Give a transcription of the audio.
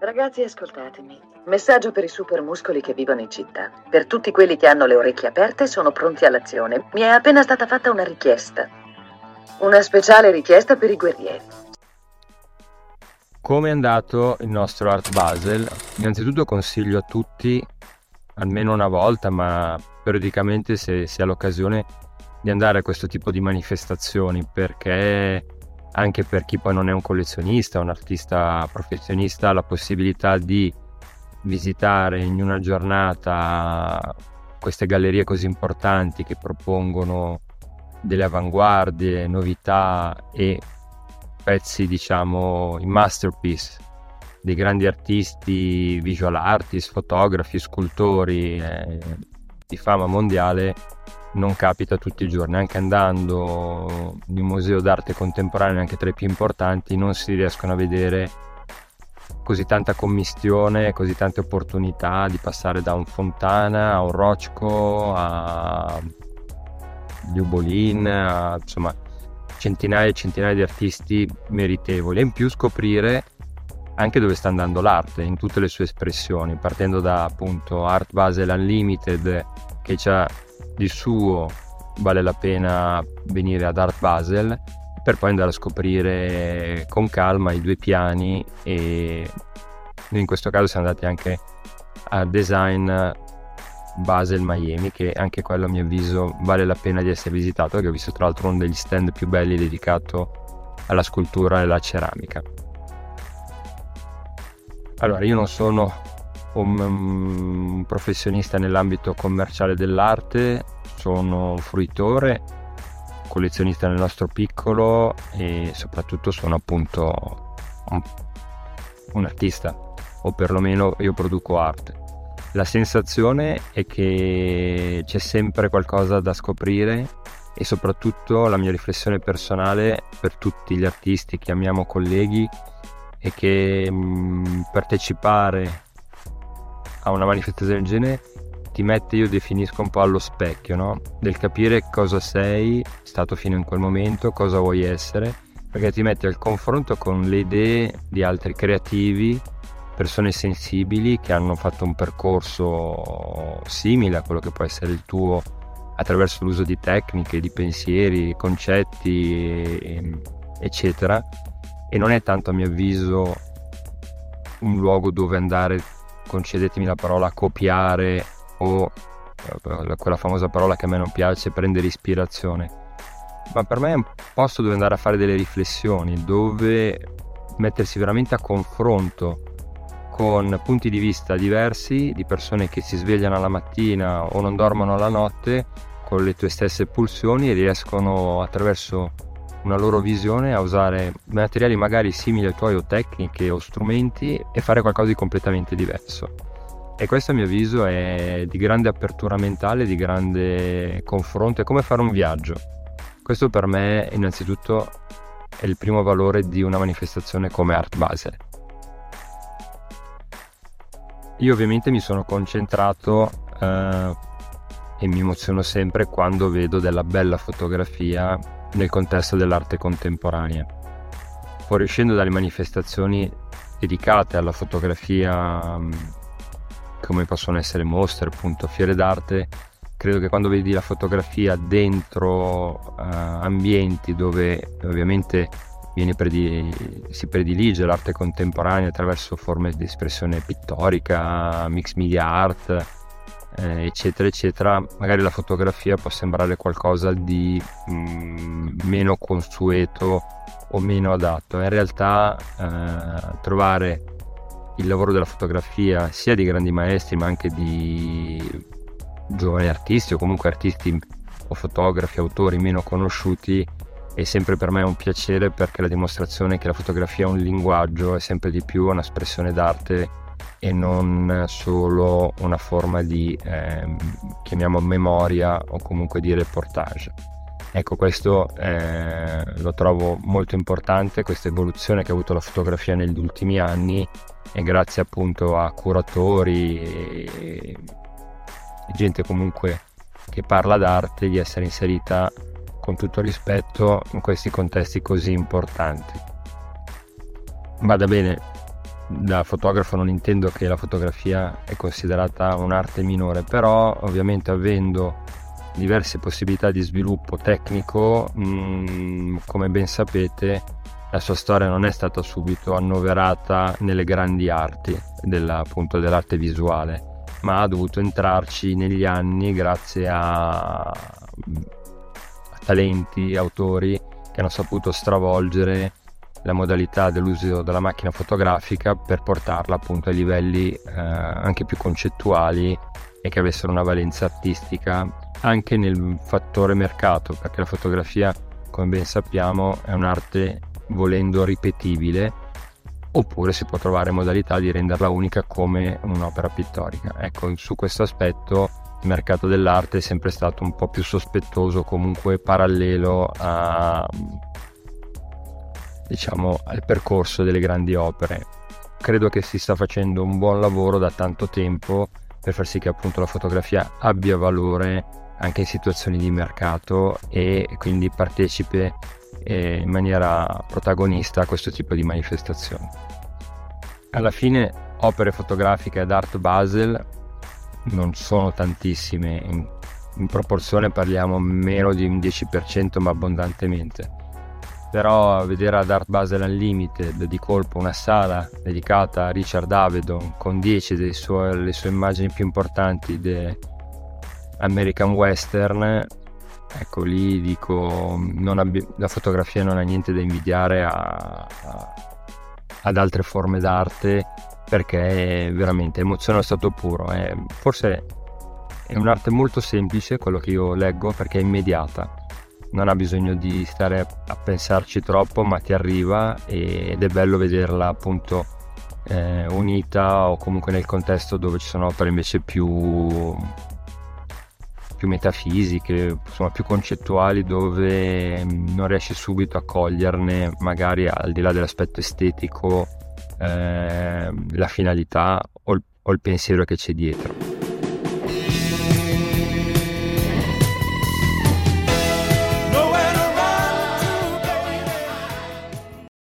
Ragazzi, ascoltatemi. Messaggio per i super muscoli che vivono in città. Per tutti quelli che hanno le orecchie aperte sono pronti all'azione. Mi è appena stata fatta una richiesta. Una speciale richiesta per i guerrieri. Come è andato il nostro Art Basel? Innanzitutto consiglio a tutti, almeno una volta, ma periodicamente se si ha l'occasione, di andare a questo tipo di manifestazioni perché anche per chi poi non è un collezionista, un artista professionista, la possibilità di visitare in una giornata queste gallerie così importanti che propongono delle avanguardie, novità e pezzi, diciamo, in masterpiece dei grandi artisti, visual artist, fotografi, scultori eh, di fama mondiale non capita tutti i giorni, anche andando in un museo d'arte contemporanea, anche tra i più importanti, non si riescono a vedere così tanta commistione, così tante opportunità di passare da un Fontana a un Rochko a Liubolin, a, insomma centinaia e centinaia di artisti meritevoli. E in più scoprire anche dove sta andando l'arte in tutte le sue espressioni, partendo da appunto Art Basel Unlimited che c'ha di suo vale la pena venire ad Art Basel per poi andare a scoprire con calma i due piani e in questo caso siamo andati anche a Design Basel Miami che anche quello a mio avviso vale la pena di essere visitato perché ho visto tra l'altro uno degli stand più belli dedicato alla scultura e alla ceramica. Allora io non sono un, un professionista nell'ambito commerciale dell'arte, sono fruitore, collezionista nel nostro piccolo e soprattutto sono appunto un, un artista o perlomeno io produco arte. La sensazione è che c'è sempre qualcosa da scoprire e soprattutto la mia riflessione personale per tutti gli artisti che amiamo colleghi è che mh, partecipare a una manifestazione del genere ti mette, io definisco un po' allo specchio, no? Del capire cosa sei stato fino in quel momento, cosa vuoi essere, perché ti mette al confronto con le idee di altri creativi, persone sensibili che hanno fatto un percorso simile a quello che può essere il tuo attraverso l'uso di tecniche, di pensieri, concetti, eccetera. E non è tanto a mio avviso un luogo dove andare concedetemi la parola copiare o eh, quella famosa parola che a me non piace, prendere ispirazione. Ma per me è un posto dove andare a fare delle riflessioni, dove mettersi veramente a confronto con punti di vista diversi di persone che si svegliano alla mattina o non dormono la notte con le tue stesse pulsioni e riescono attraverso una loro visione a usare materiali magari simili ai tuoi o tecniche o strumenti e fare qualcosa di completamente diverso. E questo a mio avviso è di grande apertura mentale, di grande confronto, è come fare un viaggio. Questo per me innanzitutto è il primo valore di una manifestazione come Art Basel. Io ovviamente mi sono concentrato eh, e mi emoziono sempre quando vedo della bella fotografia nel contesto dell'arte contemporanea. Fuoriuscendo dalle manifestazioni dedicate alla fotografia mm, come possono essere mostre, appunto, fiere d'arte, credo che quando vedi la fotografia dentro uh, ambienti dove ovviamente predil- si predilige l'arte contemporanea attraverso forme di espressione pittorica, mix media art, eh, eccetera, eccetera, magari la fotografia può sembrare qualcosa di mh, mm, meno consueto o meno adatto. In realtà eh, trovare il lavoro della fotografia sia di grandi maestri ma anche di giovani artisti o comunque artisti o fotografi, autori meno conosciuti è sempre per me un piacere perché la dimostrazione che la fotografia è un linguaggio è sempre di più un'espressione d'arte e non solo una forma di, eh, chiamiamo, memoria o comunque di reportage. Ecco, questo eh, lo trovo molto importante, questa evoluzione che ha avuto la fotografia negli ultimi anni e grazie appunto a curatori e, gente comunque che parla d'arte di essere inserita con tutto rispetto in questi contesti così importanti. Vada bene, da fotografo non intendo che la fotografia è considerata un'arte minore, però ovviamente avendo diverse possibilità di sviluppo tecnico, mh, mm, come ben sapete, la sua storia non è stata subito annoverata nelle grandi arti della, appunto, dell'arte visuale, ma ha dovuto entrarci negli anni grazie a, a talenti, autori che hanno saputo stravolgere la modalità dell'uso della macchina fotografica per portarla appunto ai livelli eh, anche più concettuali e che avessero una valenza artistica anche nel fattore mercato, perché la fotografia, come ben sappiamo, è un'arte volendo ripetibile, oppure si può trovare modalità di renderla unica come un'opera pittorica. Ecco, su questo aspetto il mercato dell'arte è sempre stato un po' più sospettoso, comunque parallelo a, diciamo, al percorso delle grandi opere. Credo che si sta facendo un buon lavoro da tanto tempo per far sì che appunto la fotografia abbia valore anche in situazioni di mercato e quindi partecipe eh, in maniera protagonista a questo tipo di manifestazioni. Alla fine opere fotografiche ad Art Basel non sono tantissime, in, in proporzione parliamo meno di un 10% ma abbondantemente. Però vedere ad Art Basel Unlimited di colpo una sala dedicata a Richard Avedon con 10 delle sue, immagini più importanti de American Western. Ecco lì dico abbi- la fotografia non ha niente da invidiare a, a, ad altre forme d'arte perché è veramente emozione allo stato puro è, forse è un'arte molto semplice quello che io leggo perché è immediata non ha bisogno di stare a pensarci troppo ma ti arriva ed è bello vederla appunto eh, unita o comunque nel contesto dove ci sono opere invece più più metafisiche, insomma più concettuali dove mm, non riesci subito a coglierne magari al di là dell'aspetto estetico eh, la finalità o il, o il pensiero che c'è dietro.